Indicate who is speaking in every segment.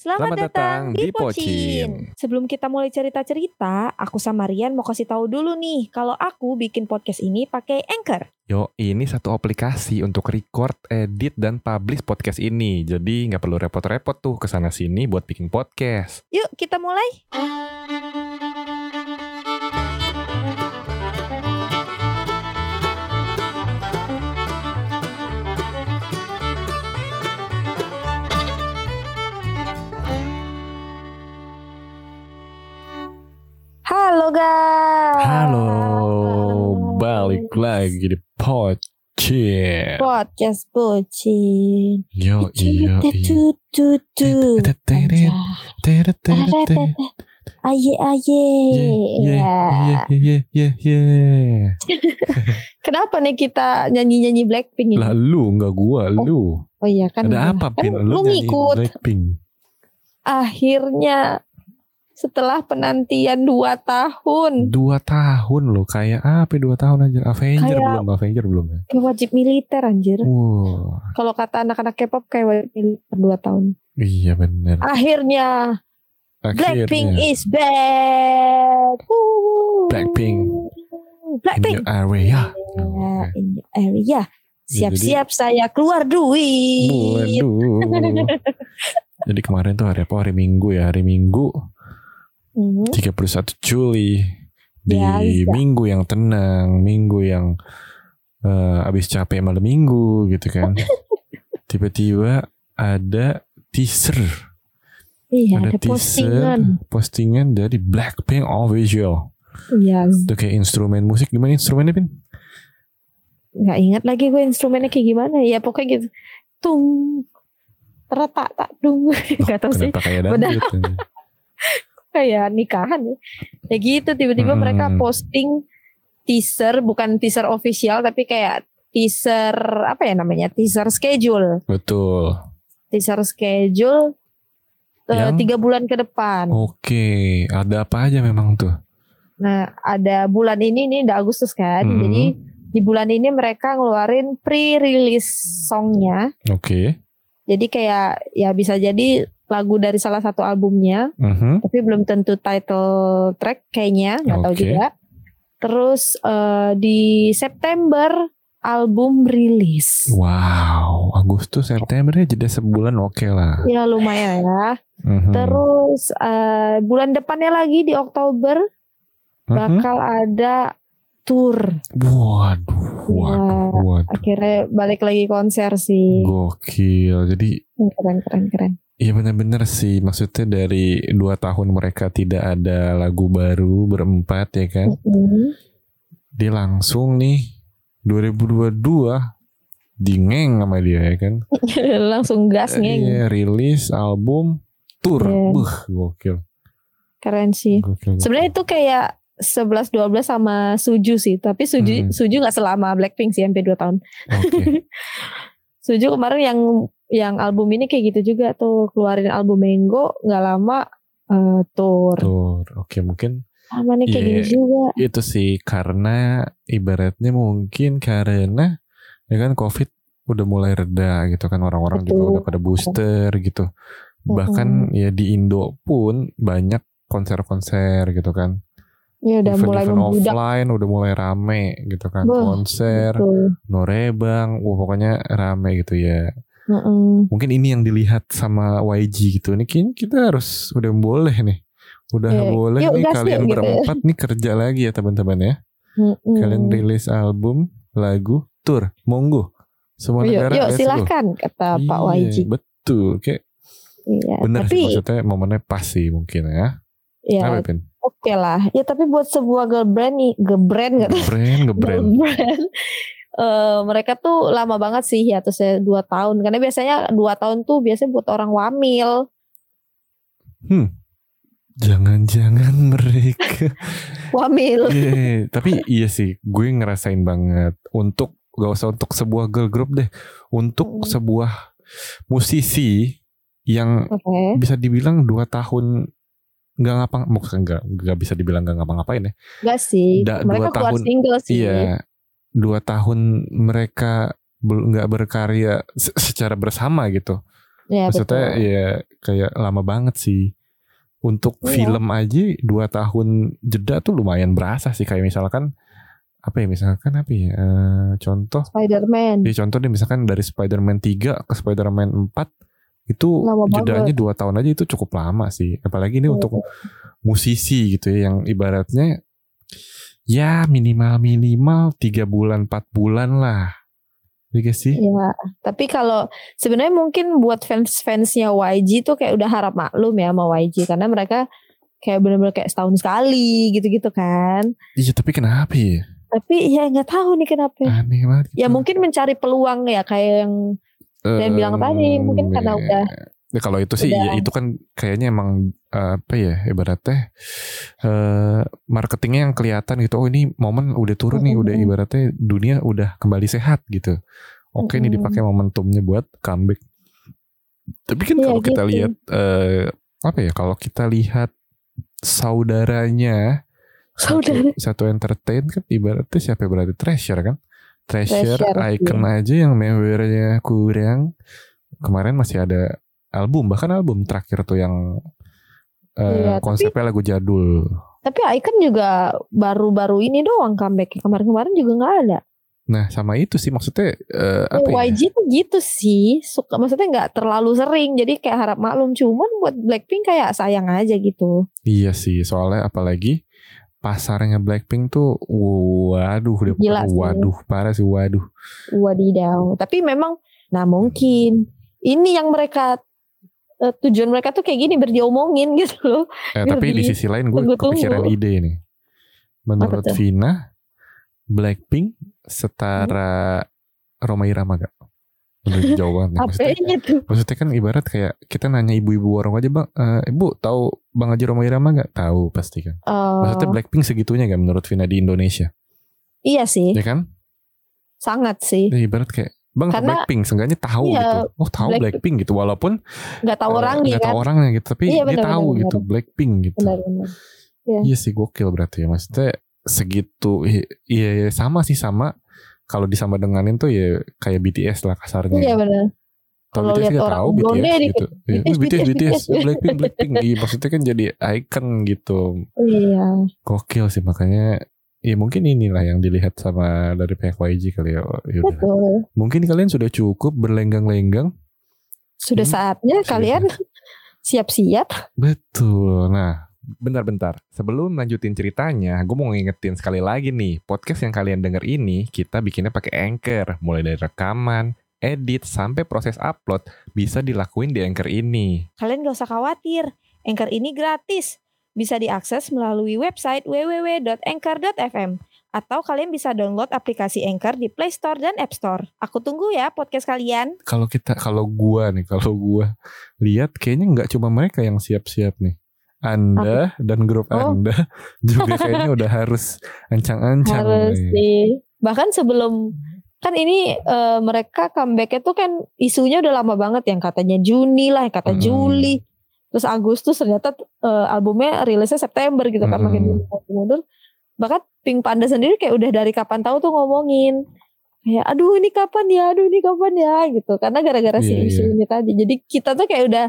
Speaker 1: Selamat,
Speaker 2: Selamat
Speaker 1: datang
Speaker 2: datang
Speaker 1: di Pocin. Sebelum kita mulai cerita-cerita, aku sama Rian mau kasih tahu dulu nih kalau aku bikin podcast ini pakai Anchor.
Speaker 2: Yo, ini satu aplikasi untuk record, edit, dan publish podcast ini. Jadi nggak perlu repot-repot tuh ke sana sini buat bikin podcast.
Speaker 1: Yuk kita mulai. Halo guys.
Speaker 2: Halo, balik lagi di Pocin.
Speaker 1: Podcast Pocin.
Speaker 2: Yo, teret, teret.
Speaker 1: Aye aye.
Speaker 2: Ye,
Speaker 1: Ya.
Speaker 2: ye, ye, ye, ye, ye.
Speaker 1: Kenapa nih kita nyanyi-nyanyi Blackpink ini?
Speaker 2: Lalu nggak gua, lu.
Speaker 1: Oh iya kan.
Speaker 2: Ada apa,
Speaker 1: kan
Speaker 2: Pin?
Speaker 1: lu
Speaker 2: Lu nyanyi
Speaker 1: ngikut.
Speaker 2: Blackpink.
Speaker 1: Akhirnya setelah penantian 2 tahun.
Speaker 2: Dua tahun loh, kayak apa dua tahun aja? Avenger
Speaker 1: Kayak-
Speaker 2: belum, Avenger belum ya?
Speaker 1: Kayak wajib militer anjir.
Speaker 2: Wow,
Speaker 1: Kalau kata anak-anak K-pop kayak wajib militer 2 tahun.
Speaker 2: iya bener.
Speaker 1: Akhirnya Blackpink is back. Woo.
Speaker 2: Blackpink.
Speaker 1: Blackpink.
Speaker 2: in your area.
Speaker 1: Ya, in your area.
Speaker 2: Ya,
Speaker 1: Siap-siap saya keluar duit.
Speaker 2: Waduh. Jadi kemarin tuh hari apa? Hari Minggu ya, hari Minggu
Speaker 1: Mhm.
Speaker 2: 31 Juli di
Speaker 1: Ya, bisa.
Speaker 2: minggu yang tenang, minggu yang eh, abis capek malam minggu gitu kan. Tiba-tiba ada teaser,
Speaker 1: Iya,
Speaker 2: ada
Speaker 1: ada
Speaker 2: teaser
Speaker 1: postingan.
Speaker 2: postingan dari Blackpink official.
Speaker 1: Iya,
Speaker 2: Itu kayak instrumen musik gimana instrumennya Pin?
Speaker 1: nggak ingat lagi gue instrumennya kayak gimana. Ya pokoknya gitu. Tung. Teretak tak dung. Gak tau sih.
Speaker 2: Kenapa kayak dangdut?
Speaker 1: Kayak nikahan ya. Ya gitu tiba-tiba
Speaker 2: Hmm.
Speaker 1: mereka posting teaser. Bukan teaser official tapi kayak teaser apa ya namanya teaser schedule
Speaker 2: Betul.
Speaker 1: teaser schedule eh,
Speaker 2: Yang?
Speaker 1: tiga bulan ke depan
Speaker 2: Oke, ada apa aja memang tuh?
Speaker 1: Nah, ada bulan ini nih udah Agustus kan.
Speaker 2: Mhm.
Speaker 1: Jadi di bulan ini mereka ngeluarin pre-release songnya.
Speaker 2: Oke.
Speaker 1: Jadi kayak ya bisa jadi lagu dari salah satu albumnya,
Speaker 2: Mhm.
Speaker 1: tapi belum tentu title track kayaknya, nggak tahu
Speaker 2: Oke.
Speaker 1: juga. Terus eh, di September album rilis.
Speaker 2: Wow, Agustus September ya jeda sebulan oke lah.
Speaker 1: Ya lumayan ya.
Speaker 2: Mhm.
Speaker 1: Terus eh, bulan depannya lagi di Oktober
Speaker 2: Mhm.
Speaker 1: bakal ada tour.
Speaker 2: Waduh, waduh, waduh.
Speaker 1: Akhirnya balik lagi konser sih.
Speaker 2: Gokil. Jadi
Speaker 1: Keren keren keren.
Speaker 2: Iya benar-benar sih maksudnya dari dua tahun mereka tidak ada lagu baru berempat ya kan
Speaker 1: Mm-mm.
Speaker 2: dia langsung nih 2022 dingeng sama dia ya kan
Speaker 1: Langsung gas ngeng.
Speaker 2: Iya rilis album tour
Speaker 1: Iya.
Speaker 2: Buh, gokil
Speaker 1: Keren sih. Sebenarnya itu kayak 11 12 sama Suju sih, tapi Suju
Speaker 2: Hmm.
Speaker 1: Suju nggak selama Blackpink sih sampai 2 tahun.
Speaker 2: Oke.
Speaker 1: Suju kemarin yang yang album ini kayak gitu juga tuh keluarin album Mango nggak lama eh, tour.
Speaker 2: tour oke mungkin
Speaker 1: Sama nih kayak
Speaker 2: Iya.
Speaker 1: gini juga.
Speaker 2: itu sih karena ibaratnya mungkin karena ya kan covid udah mulai reda gitu kan orang-orang juga udah pada booster gitu bahkan ya di Indo pun banyak konser-konser gitu kan
Speaker 1: Ya udah mulai
Speaker 2: event-event
Speaker 1: membludak.
Speaker 2: offline udah mulai rame gitu kan
Speaker 1: Beuh,
Speaker 2: konser
Speaker 1: Betul.
Speaker 2: norebang wah pokoknya rame gitu ya
Speaker 1: Heeh.
Speaker 2: mungkin ini yang dilihat sama YG gitu kayaknya kita harus udah boleh nih udah
Speaker 1: Iya,
Speaker 2: boleh
Speaker 1: yuk
Speaker 2: nih kalian
Speaker 1: gitu ya.
Speaker 2: berempat nih kerja lagi ya teman-teman ya
Speaker 1: Mm-mm.
Speaker 2: kalian rilis album, lagu, tour, monggo. Semua
Speaker 1: Yuk,
Speaker 2: negara
Speaker 1: yuk silahkan kata Pak
Speaker 2: Iya,
Speaker 1: YG.
Speaker 2: Betul, kayak
Speaker 1: Iya,
Speaker 2: bener
Speaker 1: tapi
Speaker 2: sih maksudnya momennya pas sih mungkin ya.
Speaker 1: ya
Speaker 2: Apa Pin?
Speaker 1: oke lah. Ya tapi buat sebuah girl brand nih, girl brand tahu.
Speaker 2: Ngebrand, ngebrand.
Speaker 1: Girl brand. Eh, mereka tuh lama banget sih ya terus dua tahun. Karena biasanya dua tahun tuh biasanya buat orang wamil.
Speaker 2: Jangan-jangan mereka.
Speaker 1: wamil.
Speaker 2: Iya, tapi iya sih, gue ngerasain banget untuk gak usah untuk sebuah girl group deh, untuk
Speaker 1: Mm.
Speaker 2: sebuah musisi yang
Speaker 1: oke.
Speaker 2: bisa dibilang dua tahun nggak ngapa bukan nggak nggak bisa dibilang nggak ngapa-ngapain ya.
Speaker 1: Enggak sih.
Speaker 2: Da-
Speaker 1: mereka keluar
Speaker 2: tahun-
Speaker 1: single sih.
Speaker 2: Iya, dua tahun mereka nggak berkarya se- secara bersama gitu.
Speaker 1: Ya,
Speaker 2: Maksudnya
Speaker 1: betul.
Speaker 2: ya kayak lama banget sih. Untuk
Speaker 1: Iya.
Speaker 2: film aja dua tahun jeda tuh lumayan berasa sih kayak misalkan apa ya misalkan apa ya eh, contoh
Speaker 1: Spider-Man.
Speaker 2: ya contoh deh misalkan dari Spider-Man 3 ke Spider-Man 4 itu
Speaker 1: Lama
Speaker 2: jedanya
Speaker 1: banget.
Speaker 2: dua tahun aja itu cukup lama sih apalagi ini
Speaker 1: Iya.
Speaker 2: untuk musisi gitu ya yang ibaratnya ya minimal minimal tiga bulan 4 bulan lah Iya sih
Speaker 1: Ya, tapi kalau sebenarnya mungkin buat fans-fansnya YG tuh kayak udah harap maklum ya sama YG karena mereka kayak bener-bener kayak setahun sekali gitu-gitu kan.
Speaker 2: iya tapi kenapa ya
Speaker 1: Tapi ya nggak tahu nih kenapa.
Speaker 2: aneh banget
Speaker 1: Ya
Speaker 2: gitu.
Speaker 1: mungkin mencari peluang ya kayak yang Dan bilang tadi, mungkin karena udah-
Speaker 2: ya kalau itu sih
Speaker 1: udah-
Speaker 2: ya itu kan kayaknya emang eh, apa ya ibaratnya eh marketingnya yang kelihatan gitu. Oh ini momen udah turun nih udah ibaratnya dunia udah kembali sehat gitu. Oke nih
Speaker 1: Mm-mm.
Speaker 2: dipakai momentumnya buat comeback. Tapi kan
Speaker 1: Iya,
Speaker 2: kalau kita
Speaker 1: gitu.
Speaker 2: lihat eh apa ya kalau kita lihat saudaranya
Speaker 1: saudara.
Speaker 2: satu, satu entertain kan ibaratnya siapa berarti treasure kan? Treasure,
Speaker 1: Treasure,
Speaker 2: icon aja yang membernya kurang. Kemarin masih ada album bahkan album terakhir tuh yang eh,
Speaker 1: Iya, tapi-
Speaker 2: konsepnya lagu jadul
Speaker 1: Tapi Icon juga baru-baru ini doang comeback. Kemarin-kemarin juga nggak ada.
Speaker 2: nah sama itu sih maksudnya eh, apa ya
Speaker 1: YG tuh gitu sih. Suka maksudnya nggak terlalu sering. Jadi kayak harap maklum. Cuman buat Blackpink kayak sayang aja gitu.
Speaker 2: iya sih soalnya apalagi pasarnya Blackpink tuh waduh udah
Speaker 1: Gila sih.
Speaker 2: waduh parah sih waduh
Speaker 1: Wadidaw. Tapi memang, nah mungkin ini yang mereka eh, tujuan mereka tuh kayak gini biar diomongin gitu loh.
Speaker 2: Eh, tapi di
Speaker 1: di-
Speaker 2: sisi lain gue kepikiran ide nih. Menurut? Vina, Blackpink setara Roma Irama gak? Udah jauh banget nih. Maksudnya,
Speaker 1: tuh?
Speaker 2: maksudnya kan ibarat kayak kita nanya ibu-ibu warung aja bang, "Eh, ibu tahu Bang Haji Roma Irama gak? Tahu pasti kan. Maksudnya
Speaker 1: Eh,
Speaker 2: Blackpink segitunya gak menurut Vina di Indonesia?
Speaker 1: iya sih,
Speaker 2: Ya kan?
Speaker 1: sangat sih.
Speaker 2: Ya, ibarat kayak Bang
Speaker 1: Karena-
Speaker 2: Blackpink, seenggaknya tahu
Speaker 1: Iya,
Speaker 2: gitu. Oh tahu
Speaker 1: Black-
Speaker 2: Blackpink gitu, walaupun
Speaker 1: Nggak tahu
Speaker 2: eh,
Speaker 1: orangnya
Speaker 2: nggak
Speaker 1: kan.
Speaker 2: tahu orangnya gitu, tapi
Speaker 1: Iya,
Speaker 2: dia
Speaker 1: benar,
Speaker 2: tahu
Speaker 1: benar,
Speaker 2: gitu Blackpink gitu.
Speaker 1: Benar-benar.
Speaker 2: Iya sih gokil berarti ya maksudnya segitu iya iya, sama sih sama kalau disama denganin tuh ya kayak BTS lah kasarnya.
Speaker 1: Iya benar.
Speaker 2: Kalau BTS kita
Speaker 1: orang
Speaker 2: tahu BTS gitu. Iya,
Speaker 1: BTS,
Speaker 2: BTS, BTS,
Speaker 1: BTS.
Speaker 2: Blackpink, Blackpink. Iya, maksudnya kan jadi icon gitu.
Speaker 1: Iya.
Speaker 2: Gokil sih makanya ya mungkin inilah yang dilihat sama dari pihak YG kali ya. Ya udah.
Speaker 1: Betul.
Speaker 2: Mungkin kalian sudah cukup berlenggang-lenggang.
Speaker 1: Sudah
Speaker 2: Hmm,
Speaker 1: saatnya
Speaker 2: sudah.
Speaker 1: kalian siap-siap.
Speaker 2: Betul. Nah, bentar-bentar. Sebelum lanjutin ceritanya, gue mau ngingetin sekali lagi nih, podcast yang kalian denger ini kita bikinnya pakai Anchor, mulai dari rekaman, edit sampai proses upload bisa dilakuin di Anchor ini.
Speaker 1: Kalian gak usah khawatir. Anchor ini gratis. Bisa diakses melalui website www.anchor.fm atau kalian bisa download aplikasi Anchor di Play Store dan App Store. Aku tunggu ya podcast kalian.
Speaker 2: Kalau kita, kalau gua nih, kalau gua lihat kayaknya nggak cuma mereka yang siap-siap nih. Anda dan grup
Speaker 1: Oh.
Speaker 2: Anda juga kayaknya udah harus ancang-ancang
Speaker 1: Harus
Speaker 2: nih.
Speaker 1: sih. Bahkan sebelum kan ini eh, mereka comebacknya tuh kan isunya udah lama banget yang katanya Juni lah, yang kata
Speaker 2: Mm.
Speaker 1: Juli, terus Agustus ternyata eh, albumnya rilisnya September gitu kan
Speaker 2: Mm.
Speaker 1: makin mundur. Bahkan Pink Panda sendiri kayak udah dari kapan tahu tuh ngomongin kayak aduh ini kapan ya, aduh ini kapan ya gitu. Karena gara-gara si
Speaker 2: Iya,
Speaker 1: isu
Speaker 2: iya.
Speaker 1: ini tadi. Jadi kita tuh kayak udah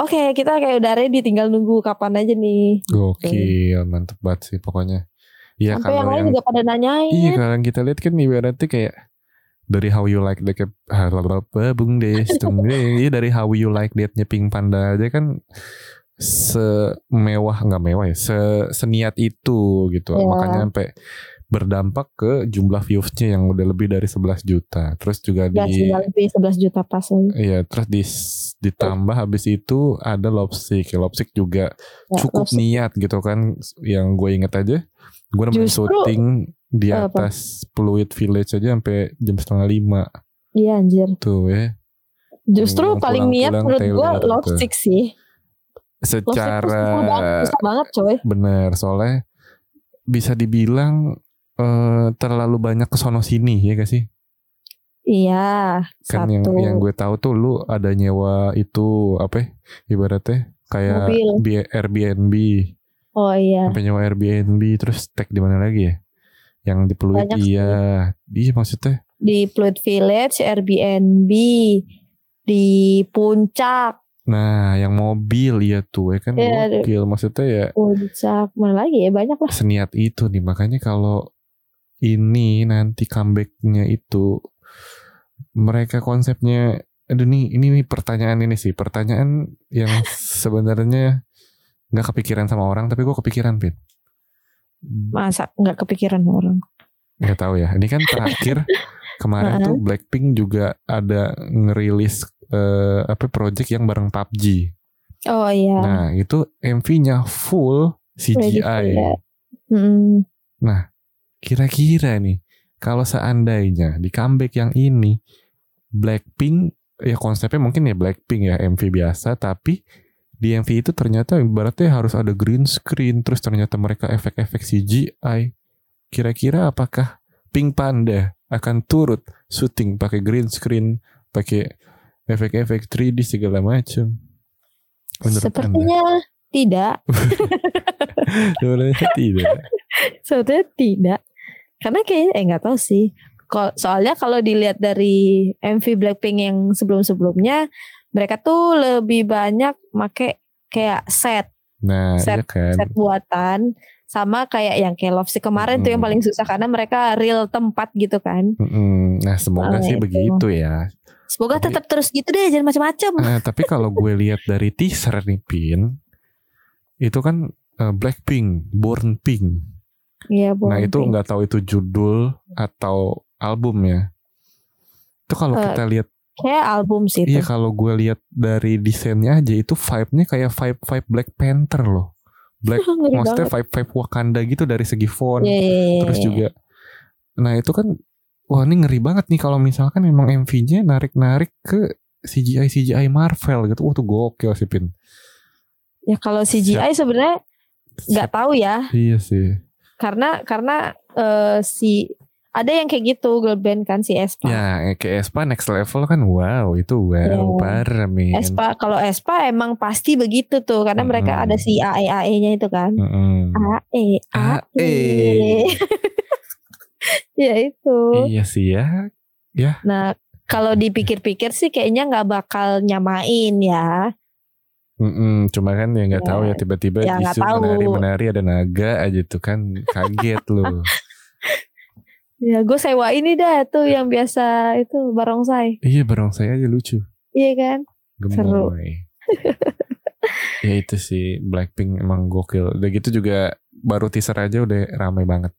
Speaker 1: Oke, kita kayak udah ready tinggal nunggu kapan aja nih.
Speaker 2: Gokil, mantep banget sih pokoknya. Iya
Speaker 1: Sampai yang lain juga pada nanyain.
Speaker 2: Iya kalau yang kita lihat kan ibaratnya kayak dari how you like the bung des. Iya dari how you like that Pink Panda aja kan semewah nggak mewah ya se seniat itu gitu
Speaker 1: Iya.
Speaker 2: makanya sampai berdampak ke jumlah viewsnya yang udah lebih dari 11 juta terus juga
Speaker 1: Ya
Speaker 2: di
Speaker 1: lebih 11 juta pas.
Speaker 2: Iya, terus dis- ditambah habis itu ada Lopsik. Lopsik juga
Speaker 1: Ya,
Speaker 2: cukup
Speaker 1: terus-
Speaker 2: niat gitu kan. Yang gue inget aja, gue nemenin syuting di
Speaker 1: Apa?
Speaker 2: atas Pluit Village aja sampai jam setengah lima
Speaker 1: Iya anjir.
Speaker 2: tuh ya.
Speaker 1: Justru
Speaker 2: Yang
Speaker 1: paling niat menurut Love
Speaker 2: tuh.
Speaker 1: Sick sih.
Speaker 2: Secara
Speaker 1: susah banget, coy.
Speaker 2: bener soalnya bisa dibilang eh, terlalu banyak kesono sini ya gak sih?
Speaker 1: Iya,
Speaker 2: Kan
Speaker 1: satu.
Speaker 2: yang yang gue tahu tuh lu ada nyewa itu apa? ya, Ibaratnya kayak
Speaker 1: Mobil.
Speaker 2: Airbnb.
Speaker 1: Oh iya.
Speaker 2: sampai nyewa Airbnb terus tag di mana lagi ya yang di Pluit
Speaker 1: Banyak sih.
Speaker 2: iya iya maksudnya
Speaker 1: Di Pluit Village, Airbnb, di puncak,
Speaker 2: Nah, yang mobil ya tuh ya kan
Speaker 1: ada-
Speaker 2: gokil. Maksudnya ya
Speaker 1: puncak mana lagi ya banyak lah.
Speaker 2: seniat itu nih. Makanya kalau ini nanti comebacknya itu mereka konsepnya aduh nih ini nih pertanyaan ini sih pertanyaan yang sebenarnya nggak kepikiran sama orang tapi gue kepikiran pin
Speaker 1: Masa nggak kepikiran orang?
Speaker 2: nggak tahu ya. Ini kan terakhir. Kemarin tuh Blackpink juga ada ngerilis eh, apa project yang bareng PUBG
Speaker 1: Oh iya.
Speaker 2: nah itu MV-nya full CGI
Speaker 1: that. Mm,
Speaker 2: Kira-kira nih, kalau seandainya di comeback yang ini, Blackpink, ya konsepnya mungkin ya Blackpink ya, MV biasa, tapi di MV itu ternyata ibaratnya harus ada green screen, terus ternyata mereka efek-efek CGI. Kira-kira apakah Pink Panda akan turut syuting pakai green screen, pakai efek-efek 3D segala macam? Menurut Anda?
Speaker 1: Sepertinya tidak.
Speaker 2: Sebenarnya tidak.
Speaker 1: Sebetulnya tidak. Karena kayaknya eh nggak tahu sih. Soalnya kalau dilihat dari MV Blackpink yang sebelum-sebelumnya mereka tuh lebih banyak make kayak set
Speaker 2: Nah,
Speaker 1: Set-
Speaker 2: iya kan.
Speaker 1: set buatan sama kayak yang Love Sick kemarin tuh yang paling susah karena mereka real tempat gitu kan.
Speaker 2: Mm-mm. Nah, semoga
Speaker 1: Oh,
Speaker 2: sih
Speaker 1: itu.
Speaker 2: begitu ya.
Speaker 1: Semoga
Speaker 2: Tapi-
Speaker 1: tetap terus gitu deh jangan macam-macam.
Speaker 2: Nah, tapi kalau gue lihat dari teaser nih Pin, itu kan eh, Blackpink, Born Pink.
Speaker 1: Iya,
Speaker 2: Nah
Speaker 1: boleh.
Speaker 2: itu nggak tahu itu judul atau album ya. Itu kalau
Speaker 1: Eh,
Speaker 2: kita lihat,
Speaker 1: kayak album sih
Speaker 2: iya kalau gue lihat dari desainnya aja itu vibe-nya kayak vibe vibe Black Panther loh. Black, maksudnya vibe vibe Wakanda gitu dari segi font.
Speaker 1: Iya, iya, iya,
Speaker 2: Terus
Speaker 1: iya.
Speaker 2: juga, nah itu kan, wah ini ngeri banget nih kalau misalkan emang MV-nya narik-narik ke CGI CGI Marvel gitu. Wah tuh gokil sih Pin.
Speaker 1: Ya kalau CGI sebenarnya nggak tahu ya
Speaker 2: Iya sih.
Speaker 1: karena karena eh, si ada yang kayak gitu girl band kan si Espa.
Speaker 2: Ya eh, kayak Espa next level kan wow itu wow
Speaker 1: Iya.
Speaker 2: parah men.
Speaker 1: Espa kalau Espa emang pasti begitu tuh karena mereka
Speaker 2: Mm-mm.
Speaker 1: ada si AE AE-nya itu kan.
Speaker 2: Mm-mm.
Speaker 1: AE
Speaker 2: AE.
Speaker 1: AE. ya itu.
Speaker 2: Iya sih ya.
Speaker 1: Nah, kalau dipikir-pikir sih kayaknya nggak bakal nyamain ya.
Speaker 2: Mm-mm, Cuma kan ya nggak
Speaker 1: Ya.
Speaker 2: tahu ya tiba-tiba
Speaker 1: Ya,
Speaker 2: isu menari-menari ada naga aja tuh kan kaget loh.
Speaker 1: Ya gue sewa ini dah tuh yang biasa itu barongsai.
Speaker 2: iya barongsai aja lucu.
Speaker 1: Iya kan? Seru.
Speaker 2: Gemoy. ya itu sih Blackpink emang gokil. Udah gitu juga baru teaser aja udah ramai banget.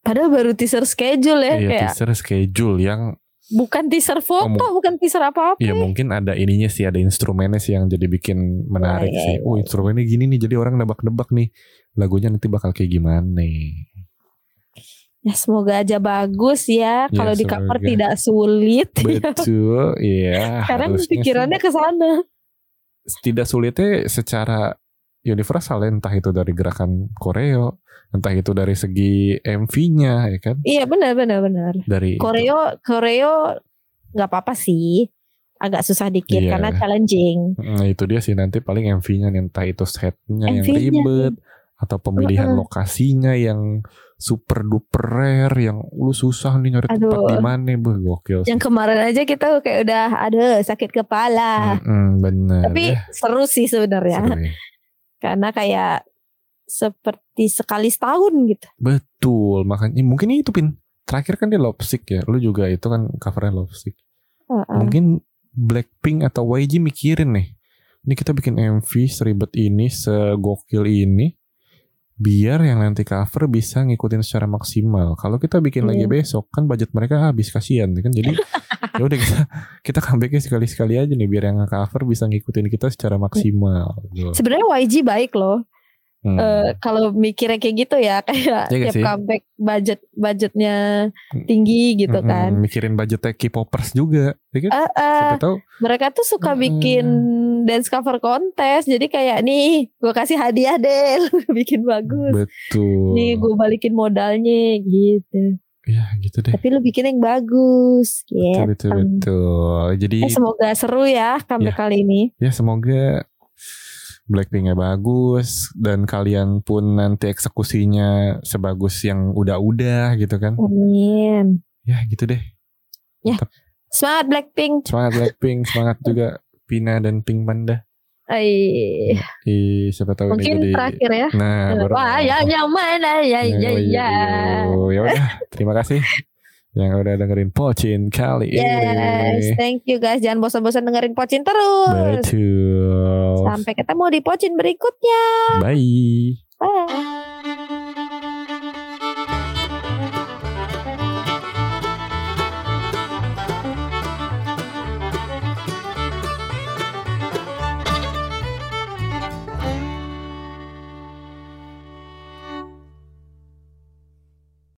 Speaker 1: Padahal baru teaser schedule ya
Speaker 2: Iya
Speaker 1: kayak
Speaker 2: teaser schedule yang
Speaker 1: bukan teaser foto,
Speaker 2: Ngomong-
Speaker 1: bukan teaser apa-apa.
Speaker 2: Ya mungkin ada ininya sih, ada instrumennya sih yang jadi bikin menarik
Speaker 1: Oh, iya,
Speaker 2: sih.
Speaker 1: iya,
Speaker 2: Oh
Speaker 1: iya.
Speaker 2: instrumennya gini nih, jadi orang nebak-nebak nih lagunya nanti bakal kayak gimana nih.
Speaker 1: Ya semoga aja bagus ya.
Speaker 2: Ya,
Speaker 1: Kalau di cover
Speaker 2: semoga.
Speaker 1: tidak sulit.
Speaker 2: Betul, iya.
Speaker 1: Karena pikirannya ke sana.
Speaker 2: tidak sulitnya secara universal ya, entah itu dari gerakan koreo, entah itu dari segi MV-nya ya kan,
Speaker 1: Iya benar benar benar.
Speaker 2: dari
Speaker 1: Koreo koreo nggak apa-apa sih. Agak susah dikit
Speaker 2: Iya.
Speaker 1: karena challenging.
Speaker 2: Nah, itu dia sih nanti paling MV-nya entah itu setnya yang ribet atau pemilihan
Speaker 1: Heeh.
Speaker 2: lokasinya yang super duper rare yang lu susah nih nyari tempat
Speaker 1: Aduh.
Speaker 2: di mana bu gokil sih.
Speaker 1: Yang kemarin aja kita kayak udah ada sakit kepala.
Speaker 2: Mm-mm, bener
Speaker 1: Tapi
Speaker 2: ya,
Speaker 1: seru sih sebenarnya.
Speaker 2: ya.
Speaker 1: Karena kayak seperti sekali setahun gitu.
Speaker 2: betul makanya mungkin itu pin terakhir kan dia Lovesick ya lu juga itu kan covernya Lovesick
Speaker 1: Heeh.
Speaker 2: mungkin Blackpink atau YG mikirin nih ini kita bikin MV seribet ini segokil ini biar yang nanti cover bisa ngikutin secara maksimal kalau kita bikin lagi
Speaker 1: Iya.
Speaker 2: besok kan budget mereka habis kasihan kan jadi ya udah kita kita comebacknya sekali sekali aja nih biar yang cover bisa ngikutin kita secara maksimal gitu.
Speaker 1: Sebenarnya YG baik loh.
Speaker 2: Hmm.
Speaker 1: Eh, kalau mikirnya kayak gitu ya kayak
Speaker 2: nggak
Speaker 1: tiap
Speaker 2: sih?
Speaker 1: comeback budget budgetnya tinggi gitu
Speaker 2: Mm-mm,
Speaker 1: kan.
Speaker 2: mikirin budgetnya K-popers juga ya kan?
Speaker 1: Eh,
Speaker 2: Siapa tahu
Speaker 1: mereka tuh suka
Speaker 2: Mm-mm.
Speaker 1: bikin dance cover kontes. Jadi kayak nih gue kasih hadiah deh. Lu bikin bagus.
Speaker 2: Betul.
Speaker 1: Nih gue balikin modalnya gitu.
Speaker 2: Ya gitu deh.
Speaker 1: Tapi lu bikin yang bagus gitu.
Speaker 2: betul betul. Betul jadi
Speaker 1: Eh, semoga seru ya comeback kali ini.
Speaker 2: Ya semoga Blackpinknya bagus dan kalian pun nanti eksekusinya sebagus yang udah-udah gitu kan.
Speaker 1: Amin.
Speaker 2: Ya gitu deh.
Speaker 1: Ya.
Speaker 2: Mantap.
Speaker 1: Semangat Blackpink.
Speaker 2: Semangat Blackpink, semangat juga Pina dan Pink Panda.
Speaker 1: Ay,
Speaker 2: Ih, siapa tahu
Speaker 1: mungkin
Speaker 2: ini jadi
Speaker 1: terakhir ya.
Speaker 2: Nah, baru
Speaker 1: Wah, ya yang mana ya ya ya.
Speaker 2: Ya udah, terima kasih yang udah dengerin Pocin kali
Speaker 1: Yes,
Speaker 2: ini.
Speaker 1: thank you guys. Jangan bosan-bosan dengerin Pocin terus.
Speaker 2: Betul.
Speaker 1: Sampai ketemu di Pocin berikutnya.
Speaker 2: Bye.